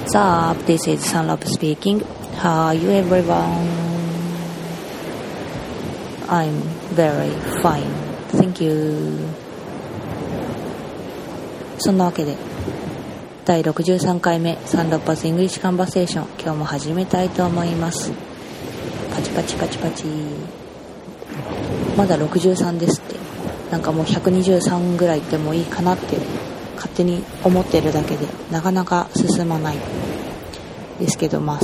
What's up? This is Sanroppa speaking. How are you everyone? I'm very fine. Thank you. そんなわけで、第63回目サンロッパ's English Conversation 今日も始めたいと思いますパチパチパチパチまだ63ですってなんかもう123ぐらいでもいいかなって勝手に思ってるだけでなかなか進まないですけどまあ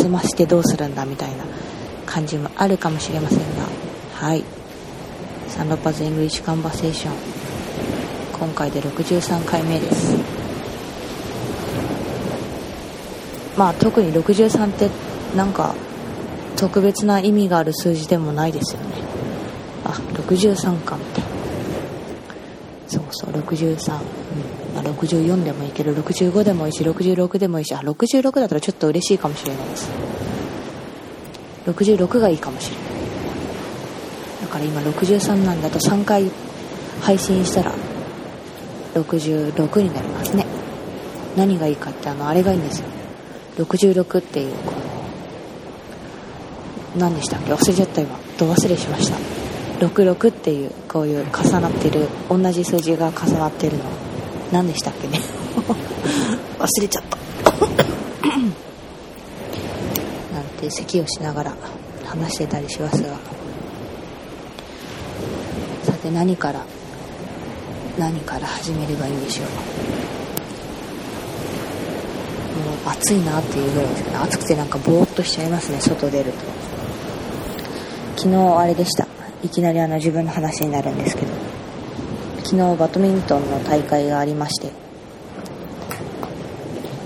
進ましてどうするんだみたいな感じもあるかもしれませんがはい。サンロッパズイングリッシュカンバセーション今回で63回目です。まあ特に63ってなんか特別な意味がある数字でもないですよね。あ63かみたいなそうそう63、64でもいいけど65でもいいし66でもいいしあ66だったらちょっと嬉しいかもしれないです。66がいいかもしれない。だから今63なんだと3回配信したら66になりますね。何がいいかってあのあれがいいんですよ。66っていうこの何でしたっけ？忘れちゃった今。ど忘れしました。66っていうこういう重なってる同じ数字が重なってるの。何でしたっけね。忘れちゃった。なんて咳をしながら話してたりしますが。さて何から何から始めればいいんでしょう。もう暑いなっていうぐらいですね。暑くてなんかぼーっとしちゃいますね外出ると。昨日あれでした。いきなりあの自分の話になるんですけど。昨日バドミントンの大会がありまして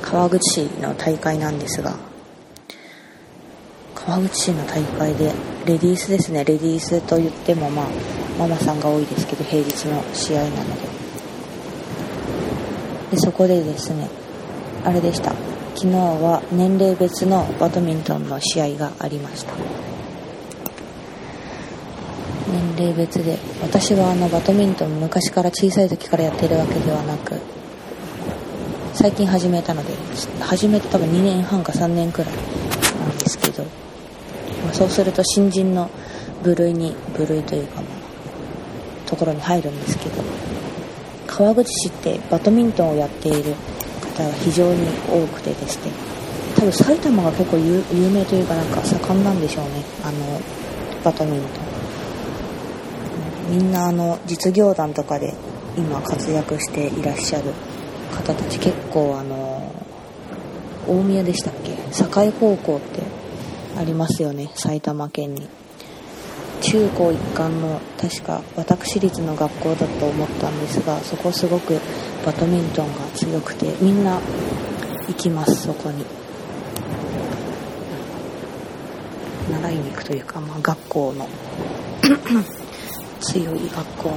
川口市の大会なんですが川口市の大会でレディースですね。レディースと言ってもまあママさんが多いですけど平日の試合なので。でそこでですねあれでした。昨日は年齢別のバドミントンの試合がありました年齢別で私はあのバドミントン昔から小さい時からやっているわけではなく最近始めたので始めて多分2年半か3年くらいなんですけどまあそうすると新人の部類に部類というかまあところに入るんですけど川口市ってバドミントンをやっている方が非常に多くてですね多分埼玉が結構有名というかなんか盛んなんでしょうねあのバドミントン。みんなあの実業団とかで今活躍していらっしゃる方たち結構あの大宮でしたっけ？栄高校ってありますよね埼玉県に。中高一貫の確か私立の学校だと思ったんですがそこすごくバドミントンが強くてみんな行きますそこに。習いに行くというか、まあ、学校の。強い学校。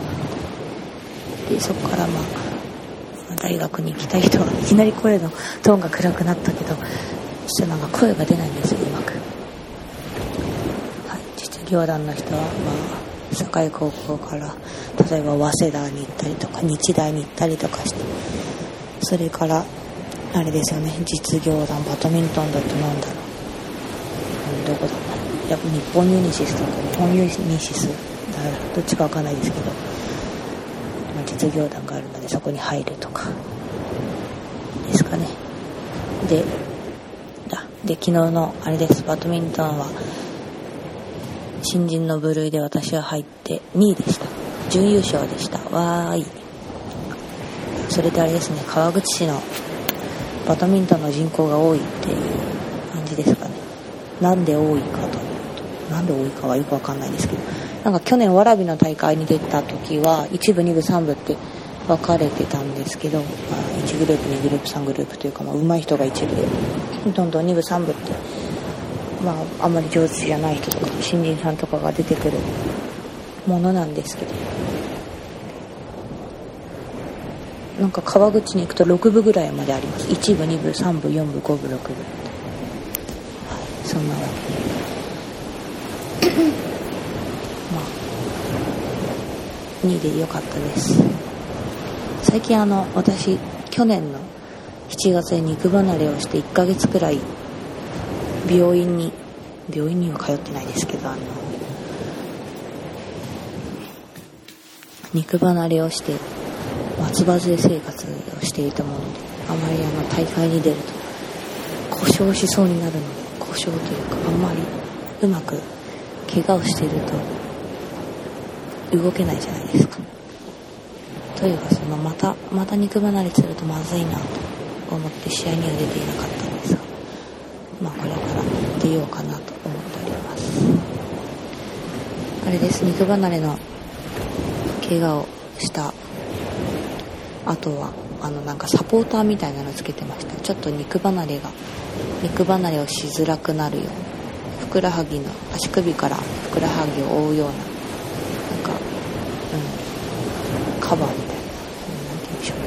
でそこからまあ大学に行きたい人はいきなり声のトーンが暗くなったけどそしたらなんか声が出ないんですようまく。はい。実業団の人はまあ栄高校から例えば早稲田に行ったりとか日大に行ったりとかしてそれからあれですよね実業団バドミントンだとなんだろう。どこだ？ろうやっぱ日本ユニシスとか日本ユニシス。どっちかわかんないですけど、ま、実業団があるのでそこに入るとか。ですかね。でで昨日のあれです。バドミントンは新人の部類で私は入って2位でした。準優勝でした。わーい。それであれですね。川口市のバドミントンの人口が多いっていう感じですかね。なんで多いかというとなんで多いかはよくわかんないですけどなんか去年わらびの大会に出た時は1部2部3部って分かれてたんですけど、まあ、1グループ2グループ3グループというか、まあ、上手い人が1部でどんどん2部3部ってまああんまり上手じゃない人とか新人さんとかが出てくるものなんですけどなんか川口に行くと6部ぐらいまであります。1部2部3部4部5部6部はい。そんなわけでまあ2で良かったです。最近あの私去年の7月に肉離れをして1ヶ月くらい病院に病院には通ってないですけどあの肉離れをして松葉杖生活をしていたものであまりあの大会に出ると故障しそうになるので故障というかあんまりうまく怪我をしていると動けないじゃないですか。というかそのまたまた肉離れするとまずいなと思って試合には出ていなかったんですがまあこれから出ようかなと思っております。あれです肉離れの怪我をした後はあのなんかサポーターみたいなのつけてました。ちょっと肉離れが肉離れをしづらくなるようにふくらはぎの足首からふくらはぎを覆うようななんかうんカバーみたいな。何て言うんでしょうね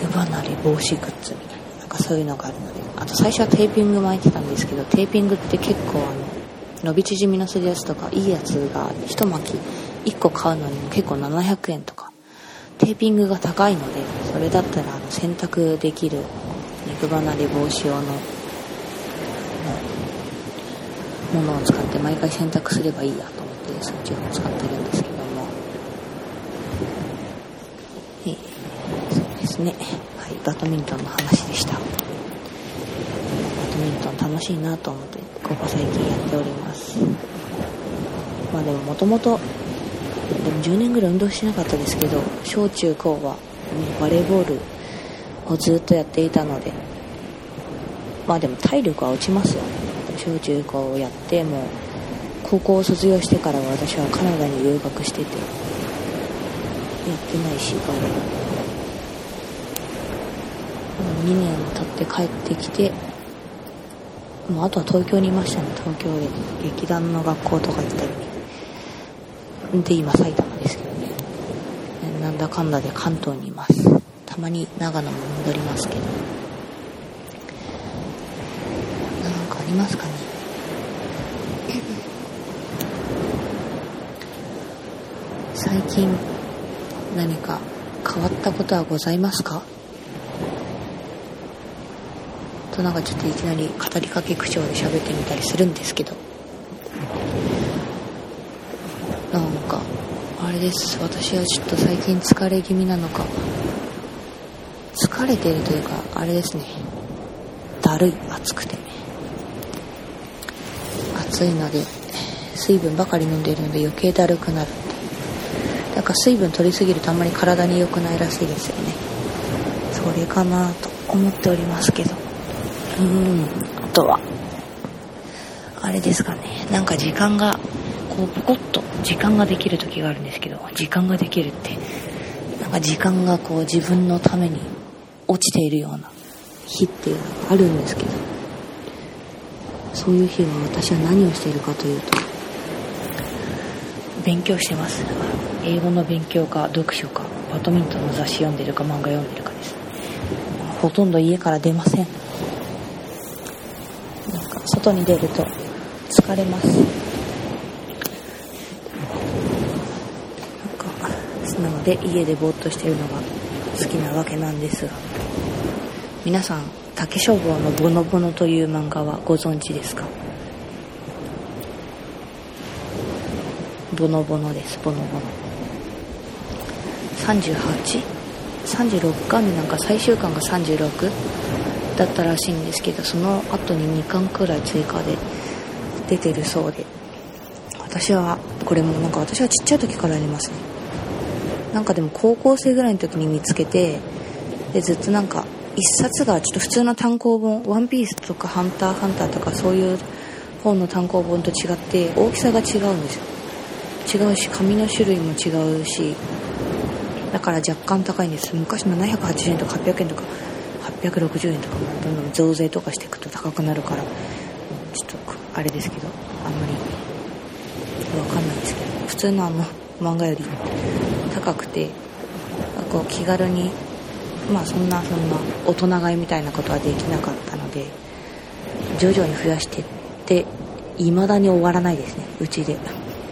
肉離れ防止グッズみたいななんかそういうのがあるのであと最初はテーピング巻いてたんですけどテーピングって結構あの伸び縮みのするやつとかいいやつが一巻き1個買うのにも結構700円とかテーピングが高いのでそれだったらあの洗濯できる肉離れ防止用のものを使って毎回洗濯すればいいやと思ってそっちを使ってるんですけども、えー、そうですね。はいバドミントンの話でした。バドミントン楽しいなと思ってここ最近やっております。まあでももともとでも10年ぐらい運動してなかったですけど小中高はバレーボールをずっとやっていたのでまあでも体力は落ちますよ。ね小中高をやってもう高校を卒業してからは私はカナダに留学しててやってないしバレー。2年経って帰ってきてもうあとは東京にいましたね。東京で劇団の学校とか行ったりで今埼玉ですけどね。なんだかんだで関東にいます。たまに長野も戻りますけど。なんかありますかね。最近何か変わったことはございますか？となんかちょっといきなり語りかけ口調で喋ってみたりするんですけど。なんかあれです。私はちょっと最近疲れ気味なのか。疲れてるというかあれですね。だるい。暑くて。暑いので水分ばかり飲んでいるので余計だるくなる。だから水分取りすぎるとあんまり体に良くないらしいですよね。それかなと思っておりますけど。うん。あとは。あれですかね。なんか時間がこうポコッと時間ができる時があるんですけど時間ができるってなんか時間がこう自分のために落ちているような日っていうのがあるんですけどそういう日は私は何をしているかというと勉強してます。英語の勉強か読書かバドミントンの雑誌読んでるか漫画読んでるかです。ほとんど家から出ません。外に出ると疲れます。なんかなので家でぼーっとしてるのが好きなわけなんですが。皆さん竹書房の「ボノボノ」という漫画はご存知ですか？ボノボノですボノボノ。3836巻でなんか最終巻が36だったらしいんですけどその後に2巻くらい追加で出てるそうで。私はこれもなんか私はちっちゃい時からありますね。なんかでも高校生ぐらいの時に見つけてでずっとなんか一冊がちょっと普通の単行本「ワンピースとか「ハンターハンター」とかそういう本の単行本と違って大きさが違うんですよ。違うし紙の種類も違うしだから若干高いんです。昔780円とか800円とか860円とかもどんどん増税とかしていくと高くなるからちょっとあれですけどあんまりわかんないんですけど普通のあの漫画より高くてこう気軽にまあそんなそんな大人買いみたいなことはできなかったので徐々に増やしてって未だに終わらないですねうちで。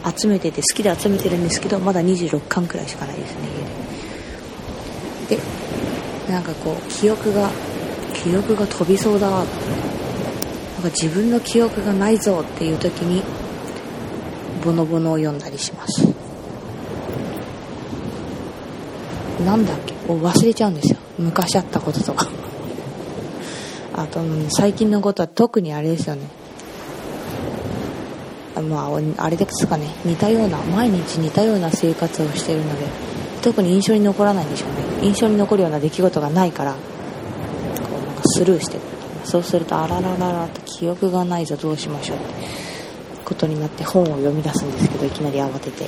集めてて好きで集めてるんですけどまだ26巻くらいしかないですね家で。でなんかこう記憶が記憶が飛びそうだ。なんか自分の記憶がないぞっていう時にボノボノを読んだりします。なんだっけ？を忘れちゃうんですよ。昔あったこととか。あと最近のことは特にあれですよね。まああれですかね。似たような毎日似たような生活をしてるので特に印象に残らないんでしょうね。印象に残るような出来事がないからこうなんかスルーしてくる。そうするとあららららって記憶がないぞどうしましょうってことになって本を読み出すんですけどいきなり慌てて。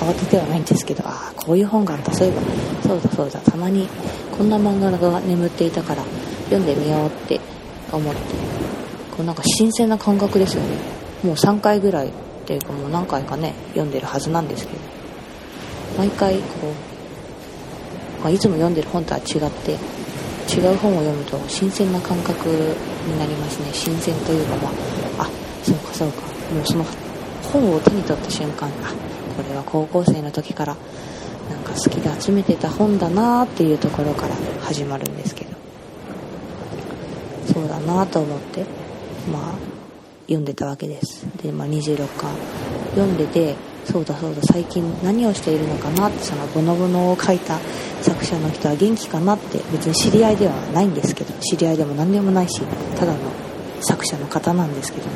慌ててはないんですけどああこういう本があった。そういえば。そうだそうだ。たまにこんな漫画が眠っていたから読んでみようって思って。こうなんか新鮮な感覚ですよね。もう3回ぐらいっていうかもう何回かね読んでるはずなんですけど。毎回こう、まあ、いつも読んでる本とは違って違う本を読むと新鮮な感覚になりますね。新鮮というかまああそうかそうか。もうその本を手に取った瞬間あこれは高校生の時からなんか好きで集めてた本だなっていうところから始まるんですけど。そうだなと思ってまあ読んでたわけです。で、まあ、26巻読んでてそうだそうだ。最近何をしているのかなってそのボノボノを書いた作者の人は元気かなって別に知り合いではないんですけど知り合いでも何でもないしただの作者の方なんですけどね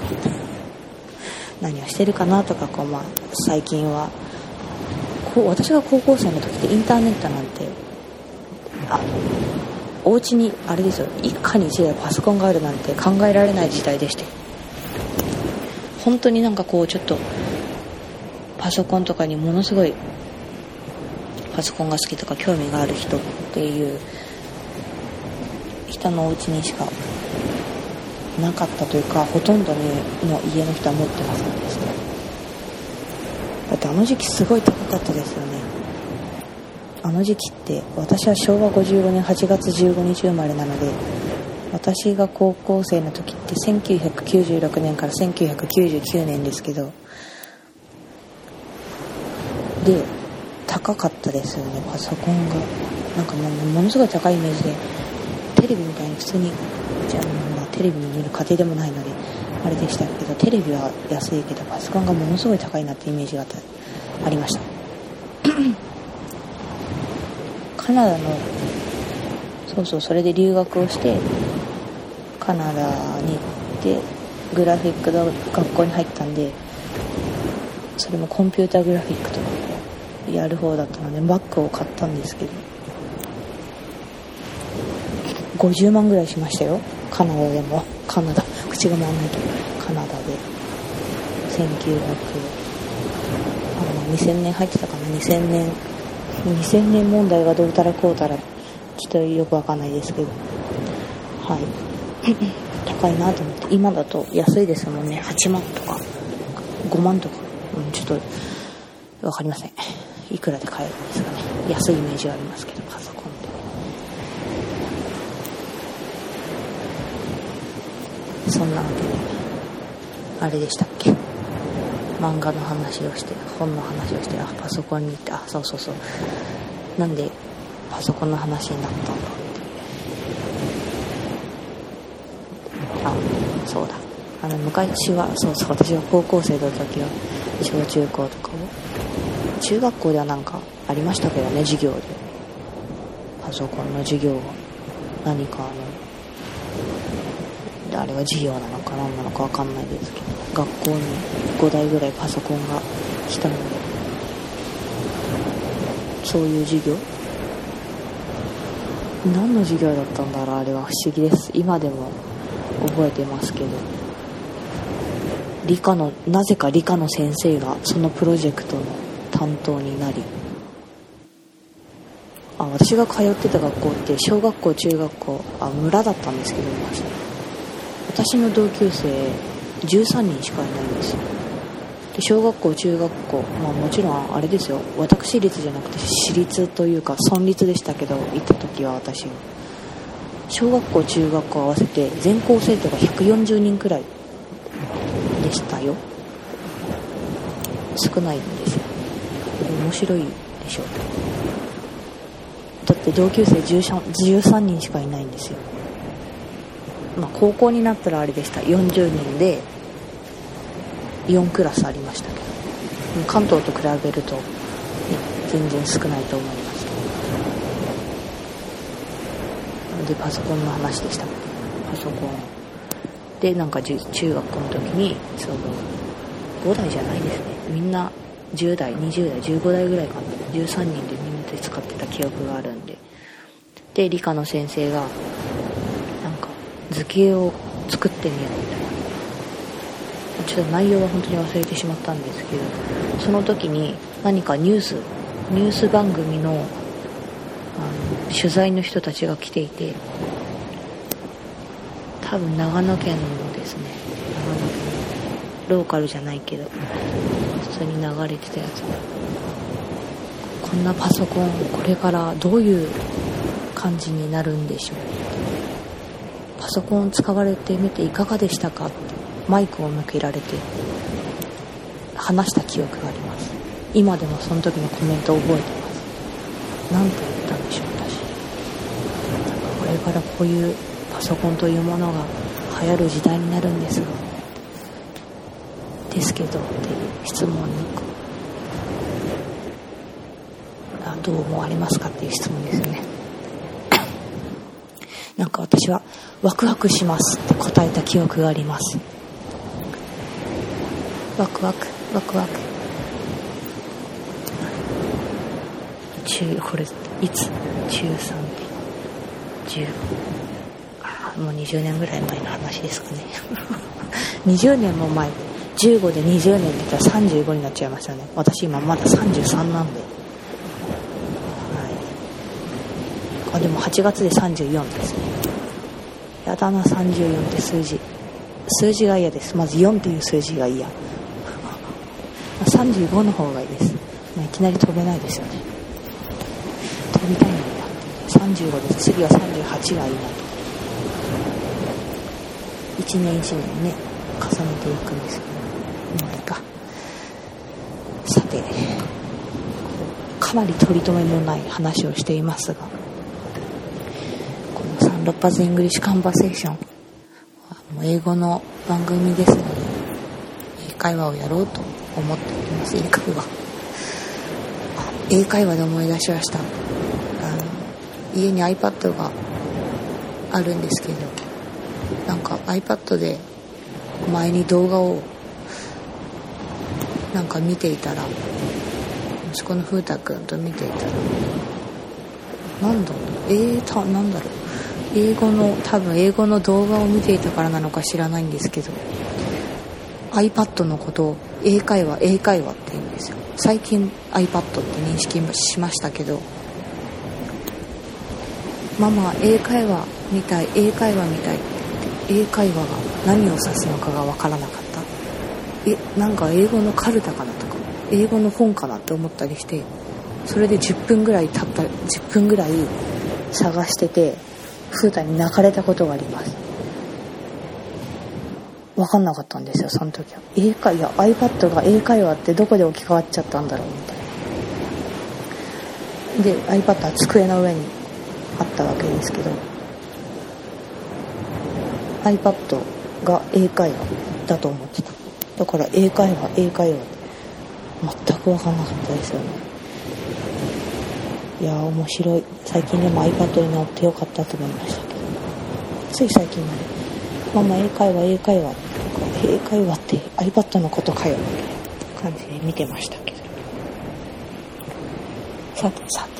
何をしてるかなとかこう、まあ、最近はこう私が高校生の時ってインターネットなんてあお家にあれですよ。一家に一台パソコンがあるなんて考えられない時代でして。本当になんかこうちょっとパソコンとかにものすごいパソコンが好きとか興味がある人っていう人のお家にしかなかったというかほとんどの家の人は持ってませんでした。だってあの時期すごい高かったですよね。あの時期って私は昭和55年8月15日生まれなので私が高校生の時って1996年から1999年ですけどで高かったですよね。パソコンが。なんかもうものすごい高いイメージでテレビみたいに普通にじゃあテレビに見る家庭でもないのであれでしたけどテレビは安いけどパソコンがものすごい高いなってイメージがありました。カナダのそうそうそれで留学をしてカナダに行ってグラフィックの学校に入ったんでそれもコンピューターグラフィックとかやる方だったのでバッグを買ったんですけど50万ぐらいしましたよ。カナダでも。カナダ。口が回らないけど。カナダで。1900あの2000年入ってたかな。2000年。2000年問題がどうたらこうたら。ちょっとよくわかんないですけど。はい。高いなと思って。今だと安いですもんね。8万とか。5万とか、うん、ちょっと分かりません。いくらで買えるんですかね。安いイメージがありますけどパソコンって。そんなわけであれでしたっけ？漫画の話をして本の話をしてあパソコンに行ってあそうそうそう。なんでパソコンの話になったんだって。あそうだ。あの昔はそうそう私は高校生の時は小中高とかを中学校ではなんかありましたけどね授業でパソコンの授業が何かあのあれは授業なのか何なのか分かんないですけど学校に5台ぐらいパソコンが来たのでそういう授業何の授業だったんだろうあれは不思議です。今でも覚えてますけど。理科のなぜか理科の先生がそのプロジェクトの担当になりあ私が通ってた学校って小学校中学校あ村だったんですけど私の同級生13人しかいないんですよ。で小学校中学校まあもちろんあれですよ。私立じゃなくて私立というか村立でしたけど行った時は私は小学校中学校合わせて全校生徒が140人くらいでしたよ。少ないんですよ。面白いでしょ。だって同級生 13, 13人しかいないんですよ。まあ高校になったらあれでした。40人で4クラスありましたけど。関東と比べると、ね、全然少ないと思います。でパソコンの話でした。パソコン。でなんか中学校の時にその5代じゃないですね。みんな10代20代15代ぐらいかな。13人でみんなで使ってた記憶があるんで。で理科の先生がなんか図形を作ってみようみたいな。ちょっと内容は本当に忘れてしまったんですけどその時に何かニュースニュース番組のあの取材の人たちが来ていて多分長野県のですね長野県のローカルじゃないけど普通に流れてたやつ。こんなパソコンこれからどういう感じになるんでしょう。パソコン使われてみていかがでしたか？ってマイクを向けられて。話した記憶があります。今でもその時のコメントを覚えてます。何て言ったんでしょう私。これからこういうパソコンというものが流行る時代になるんですが。ですけどっていう質問にどう思われますかっていう質問ですよね。なんか私はワクワクしますって答えた記憶があります。ワクワクワクワク。中これいつ？中3で。10あもう20年ぐらい前の話ですかね。20年も前。15で20年って言ったら35になっちゃいましたね。私今まだ33なんで。はい。あでも8月で34です。ねやだな34って数字。数字が嫌です。まず4っていう数字が嫌。35の方がいいです、まあ、いきなり飛べないですよね。飛びたいのにな。35で次は38がいいなと。1年1年ね重ねていくんですけどまいかさてかなり取り留めもない話をしていますが。このサンロッパ's English Conversation。英語の番組ですので英会話をやろうと思っております英会話。英会話で思い出しました。あの家に iPad があるんですけどなんか iPad で前に動画をなんか見ていたら息子の風太くんと見ていたらなんだろうえー、たなんだろう。英語の多分英語の動画を見ていたからなのか知らないんですけど iPad のことを英会話英会話って言うんですよ。最近 iPad って認識しましたけどママ英会話みたい英会話みたいって言って英会話が何を指すのかが分からなかった。えなんか英語のカルタかなとか英語の本かなって思ったりしてそれで10分ぐらい経った10分ぐらい探してて風太に泣かれたことがあります。分かんなかったんですよその時は。英会話 iPad が英会話ってどこで置き換わっちゃったんだろうみたいな。で iPad は机の上にあったわけですけど iPad が英会話だと思ってた。だから英会話英会話全く分かんなかったですよね。いや面白い。最近でも iPad に乗ってよかったと思いました。けどつい最近まで。ママ英会話英会話。英会話って iPad のことかよ。みたいな感じで見てましたけど。さてさて。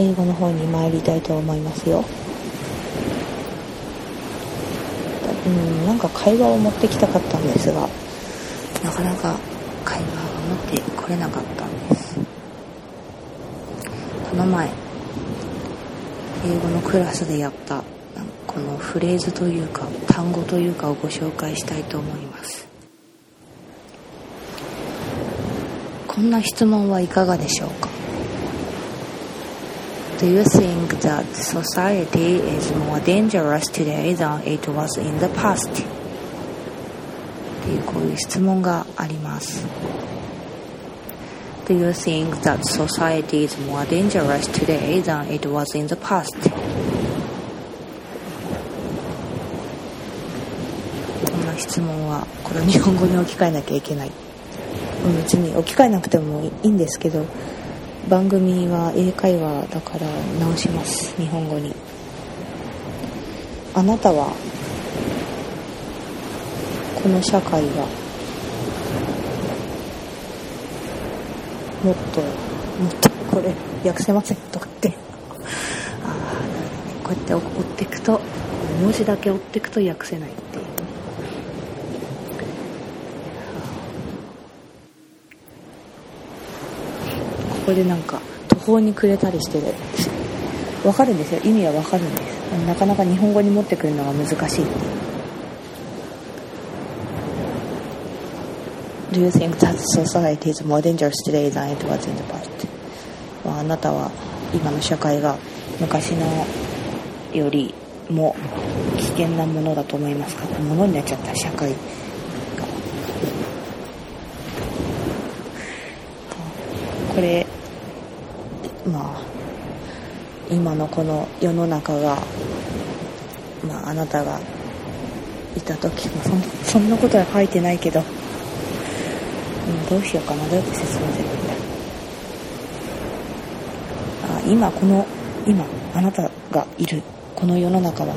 英語の方に参りたいと思いますよ。うんなんか会話を持ってきたかったんですがなかなか会話を持ってこれなかったんです。この前英語のクラスでやったこのフレーズというか単語というかをご紹介したいと思います。こんな質問はいかがでしょうか？Do you think that society is more dangerous today than it was in the past? っていうこういう質問があります Do you think that society is more dangerous today than it was in the past? こんな質問はこれ日本語に置き換えなきゃいけない別に置き換えなくてもいいんですけど番組は英会話だから直します日本語に。あなたはこの社会がもっともっとこれ訳せませんとかって。ああこうやって追っていくと文字だけ追っていくと訳せないっていう。こでなんか途方に暮れたりしてる。わかるんですよ。意味はわかるんです。なかなか日本語に持ってくるのが難しい。っていう Do you think that society is more dangerous today than it was in the past? あなたは今の社会が昔のよりも危険なものだと思いますか？ものになっちゃった。社会がこれまあ今のこの世の中がまああなたがいた時もそそんなことは書いてないけどう、どうしようかなどうやって説明すればいいんだ。あ今この今あなたがいるこの世の中は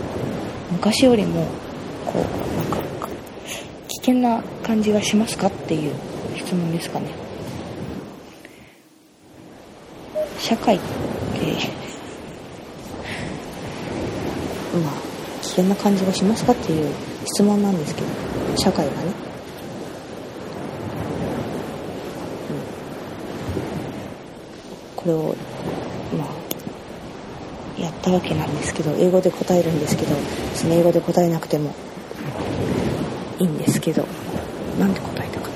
昔よりもこうなんか危険な感じがしますか？っていう質問ですかね。社会ってまあ危険な感じがしますかっていう質問なんですけど社会がね。これをまあやったわけなんですけど英語で答えるんですけどその英語で答えなくてもいいんですけどなんで答えたか。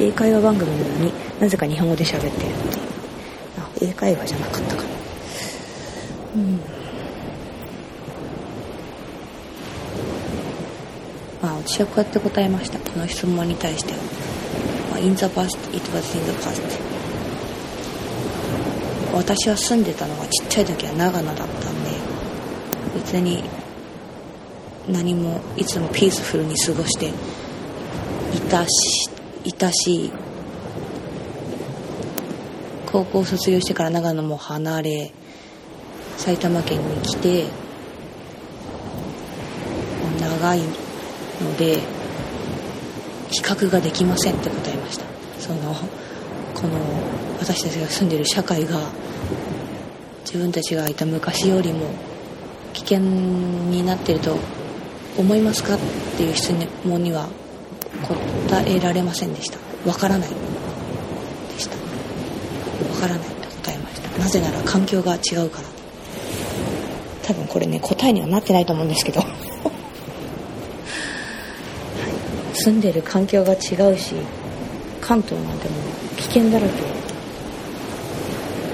英会話番組なのになぜか日本語で喋ってる。英会話じゃなかったかな。うん。まあ私はこうやって答えました。この質問に対して。は、まあ、In the past it was in the past 私は住んでたのがちっちゃい時は長野だったんで別に何もいつもピースフルに過ごしていたしいたし高校卒業してから長野も離れ埼玉県に来て長いので比較ができませんって答えました。そのこの私たちが住んでる社会が自分たちがいた昔よりも危険になってると思いますかっていう質問には答えられませんでした。わからない。からないと答えました。なぜなら環境が違うから。多分これね答えにはなってないと思うんですけど、はい、住んでる環境が違うし関東なんてもう危険だらけ。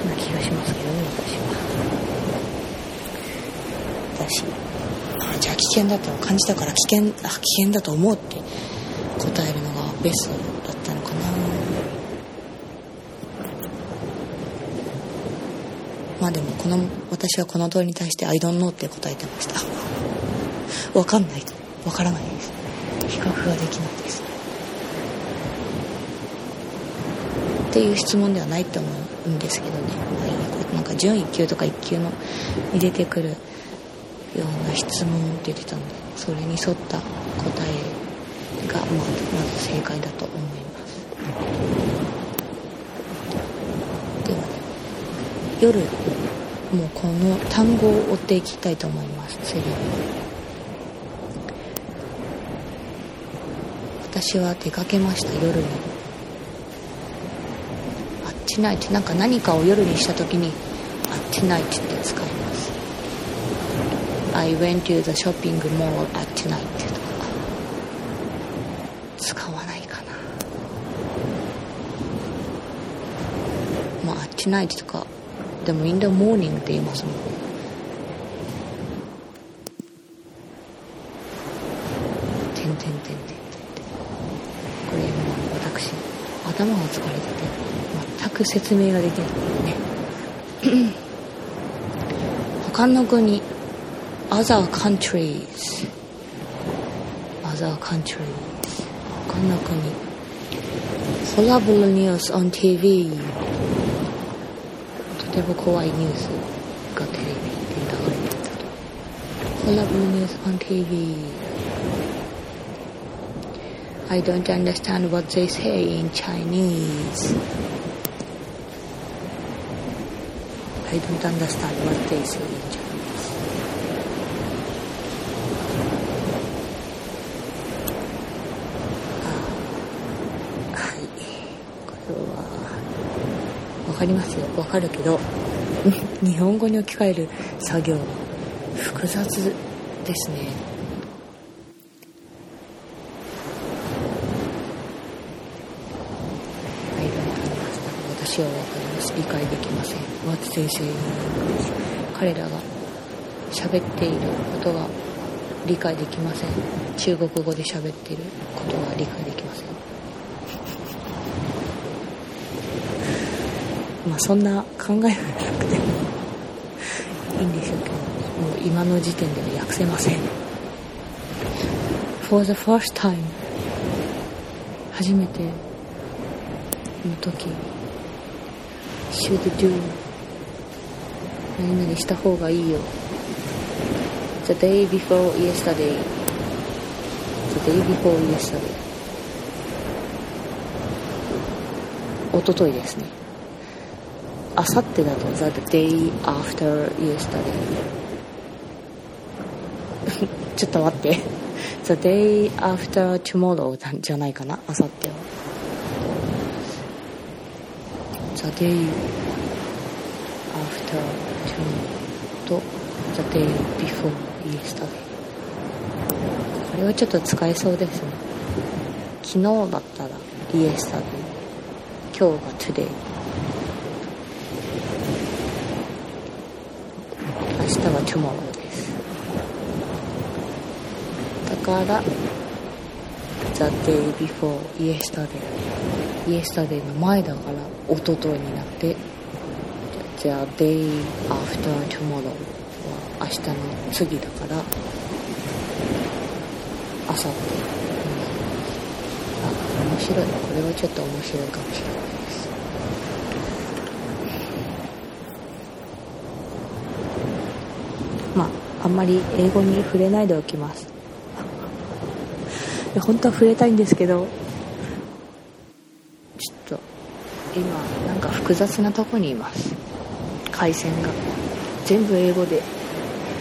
な気がしますけどね私は。だしあじゃあ危険だと感じたから危険あ危険だと思うって答えるのがベストだったのかなまあでもこの私はこの問いに対して「I don't know」って答えてました。分かんない。と分からないです。比較ができないです。っていう質問ではないと思うんですけどね、まあ、い。いなんか準1級とか1級のに出てくるような質問出てたんでそれに沿った答えがまあまず正解だと思います。ではね夜もうこの単語を追っていきたいと思います次私は出かけました夜に。チナイトなんか何かを夜にした時にあっちナイトって使います。I went to the shopping mall at night とか使わないかな。まああっちナイトとか。でも in the morning って言いますもんてんてんてんてんてんこれもう私頭が疲れてて全く説明ができないね他の国 other countries other countries 他の国 horrible news on TV ても怖いニュースがテレビで流れていたと horrible news on TV I don't understand what they say in Chinese I don't understand what they say in かるけど 日本語に置き換える作業複雑ですね。私はわかります。理解できません。What they say in English 彼らが喋っていることが理解できません。中国語で喋っていることは理解できません。まあそんな考えがなくてもいいんでしょうけどもう今の時点では訳せません For the first time 初めての時 should do 何々した方がいいよ the day before yesterday the day before yesterday おとといですねあさってだと the day after yesterday ちょっと待って the day after tomorrow じゃないかなあさっては the day after tomorrow と the day before yesterday これはちょっと使えそうですね昨日だったら yesterday 今日が today 明明日はチョモロですだから「The Day Before Yesterday」「Yesterday の前だから一昨日になって「The Day After Tomorrow」は明日の次だから明後日になり面白い。これはちょっと面白いかもしれない。あんまり英語に触れないでおきます。本当は触れたいんですけど。ちょっと今なんか複雑なとこにいます。回線が。全部英語で。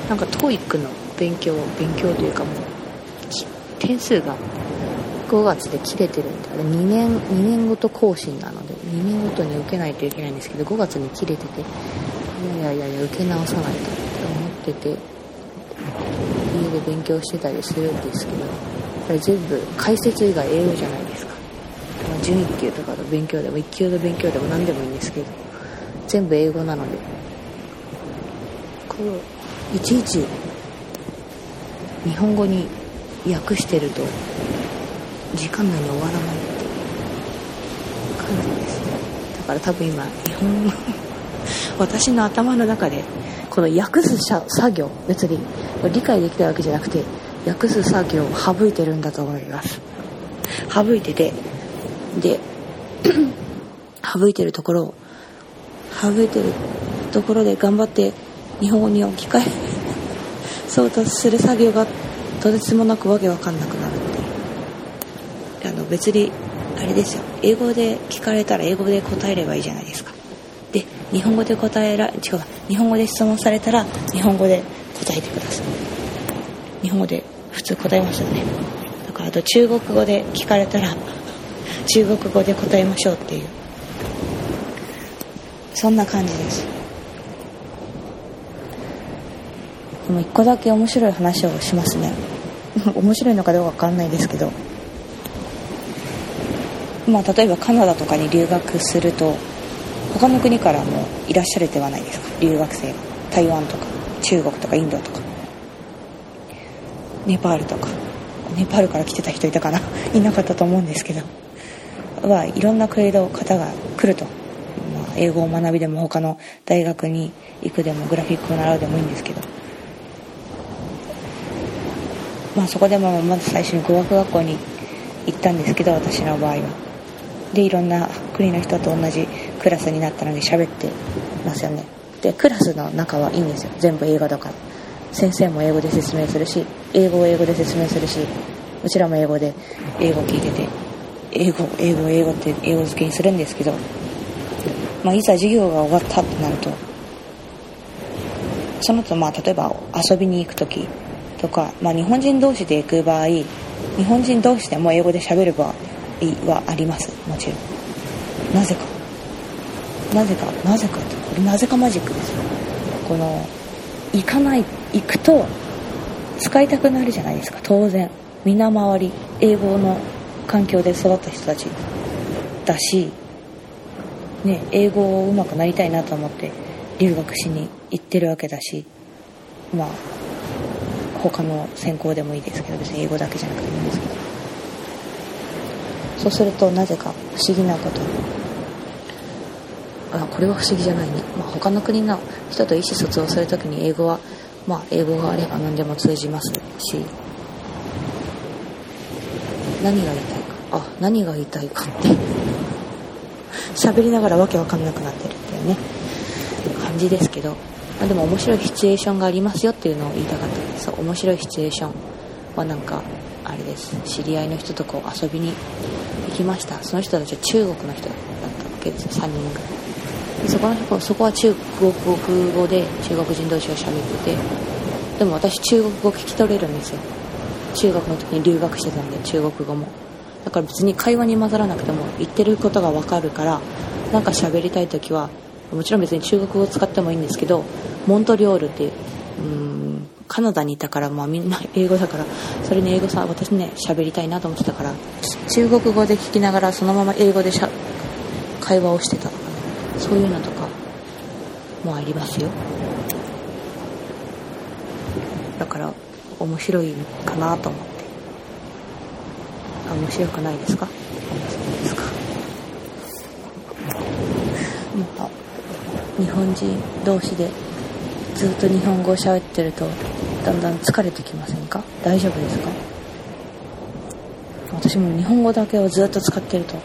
なんか TOEIC の勉強勉強というかもう点数が5月で切れてるんであれ2年2年ごと更新なので2年ごとに受けないといけないんですけど5月に切れてていやいやいや受け直さないとって思ってて。家で勉強してたりするんですけどこれ全部解説以外英語じゃないですか、まあ、準1級とかの勉強でも1級の勉強でも何でもいいんですけど全部英語なのでこういちいち日本語に訳してると時間内に終わらないっていう感じですね。だから多分今日本語 私の頭の中でこの訳す作業別に理解できたわけじゃなくて訳す作業を省いてるんだと思います。省いててで 省いてるところを省いてるところで頑張って日本語に置き換えそうとする作業がとてつもなくわけわかんなくなるっていう。あの別にあれですよ。英語で聞かれたら英語で答えればいいじゃないですか。で日本語で答えら違う日本語で質問されたら日本語で答えてください。日本語で普通答えましたね。だからあと中国語で聞かれたら中国語で答えましょうっていう。そんな感じです。でも一個だけ面白い話をしますね。面白いのかどうかわかんないですけど。まあ例えばカナダとかに留学すると他の国からもいらっしゃるではないですか？留学生。が台湾とか。中国とかインドとかネパールとか。ネパールから来てた人いたかな。いなかったと思うんですけど。はいろんな国の方が来ると。ま英語を学びでも他の大学に行くでもグラフィックを習うでもいいんですけど。まあそこでもまず最初に語学学校に行ったんですけど私の場合は。でいろんな国の人と同じクラスになったので喋ってますよね。でクラスの中はいいんですよ。全部英語だから。先生も英語で説明するし英語を英語で説明するしうちらも英語で英語聞いてて英語英語英語って英語付けにするんですけど、まあ、いざ授業が終わったってなるとその後まあ例えば遊びに行く時とか、まあ、日本人同士で行く場合日本人同士でも英語で喋る場合はあります。もちろん。なぜか。なぜかなぜかってこれなぜかマジックですよ。この行かない行くと使いたくなるじゃないですか。当然。皆周り英語の環境で育った人たち。だし、ね、英語を上手くなりたいなと思って留学しに行ってるわけだしまあ他の専攻でもいいですけど別に英語だけじゃなくてもいいんですけど。そうするとなぜか不思議なことあこれは不思議じゃないね、まあ、他の国の人と意思疎通をする時に英語はまあ英語があれば何でも通じますし。何が言いたいか？あ何が言いたいか。って喋りながらわけわかんなくなってるっていうね。感じですけど、まあ、でも面白いシチュエーションがありますよっていうのを言いたかった。ですそう面白いシチュエーションはなんかあれです。知り合いの人とこう遊びに行きました。その人たちは中国の人だったわけです3人ぐらい。そこのそこは中国語で中国人同士が喋っててでも私中国語聞き取れるんですよ。中学の時に留学してたんで中国語も。だから別に会話に混ざらなくても言ってることが分かるからなんか喋りたい時はもちろん別に中国語を使ってもいいんですけどモントリオールってううんカナダにいたからまあみんな英語だからそれに英語さ私ね喋りたいなと思ってたから中国語で聞きながらそのまま英語でしゃ会話をしてたとかそういうのとかもありますよ。だから面白いかなと思って。あ面白くないですか？面白いですか。まあ日本人同士でずっと日本語を喋ってるとだんだん疲れてきませんか？大丈夫ですか？私も日本語だけをずっと使ってると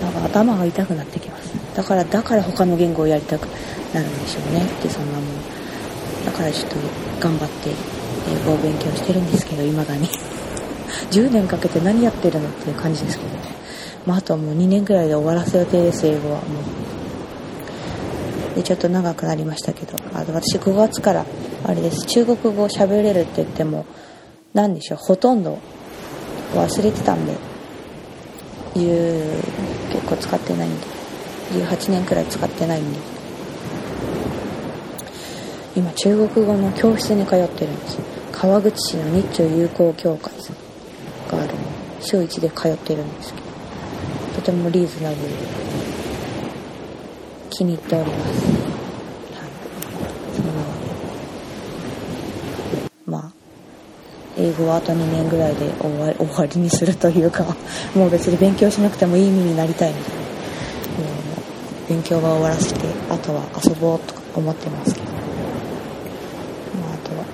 なんか頭が痛くなってきますだからだから他の言語をやりたくなるんでしょうね。ってそんなもん。だからちょっと頑張って英語を勉強してるんですけど未だに。10年かけて何やってるのっていう感じですけどね。まあ、あとはもう2年くらいで終わらせ予定です英語はもう。でちょっと長くなりましたけど。あと私5月からあれです。中国語を喋れるって言っても何でしょう。ほとんど忘れてたんで。10結構使ってないんで。18年くらい使ってないんで今中国語の教室に通ってるんです。川口市の日中友好協会さんがある。の週1で通ってるんですけど。とてもリーズナブル。で気に入っております。はい。そんなわけまあ英語はあと2年ぐらいで終わ終わりにするというかもう別に勉強しなくてもいい身になりたいみたいな。勉強が終わらせてあとは遊ぼうとか思ってますけどまあ、あとは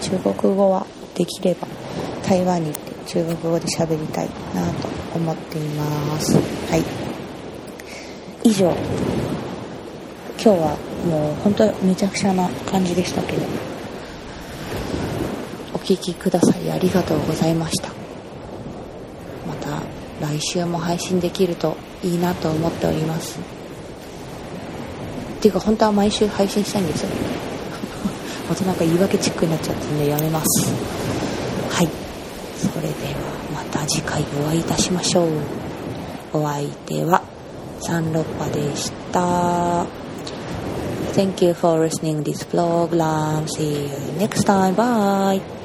中国語はできれば台湾に行って中国語で喋りたいなと思っています。はい。以上今日はもう本当めちゃくちゃな感じでしたけどお聴きくださりありがとうございました。また来週も配信できるといいなと思っております。っていうか本当は毎週配信したいんですよ またなんか言い訳チックになっちゃったんでやめますはいそれではまた次回お会いいたしましょうお相手はサンロッパでした Thank you for listening this vlog. See you next time. Bye.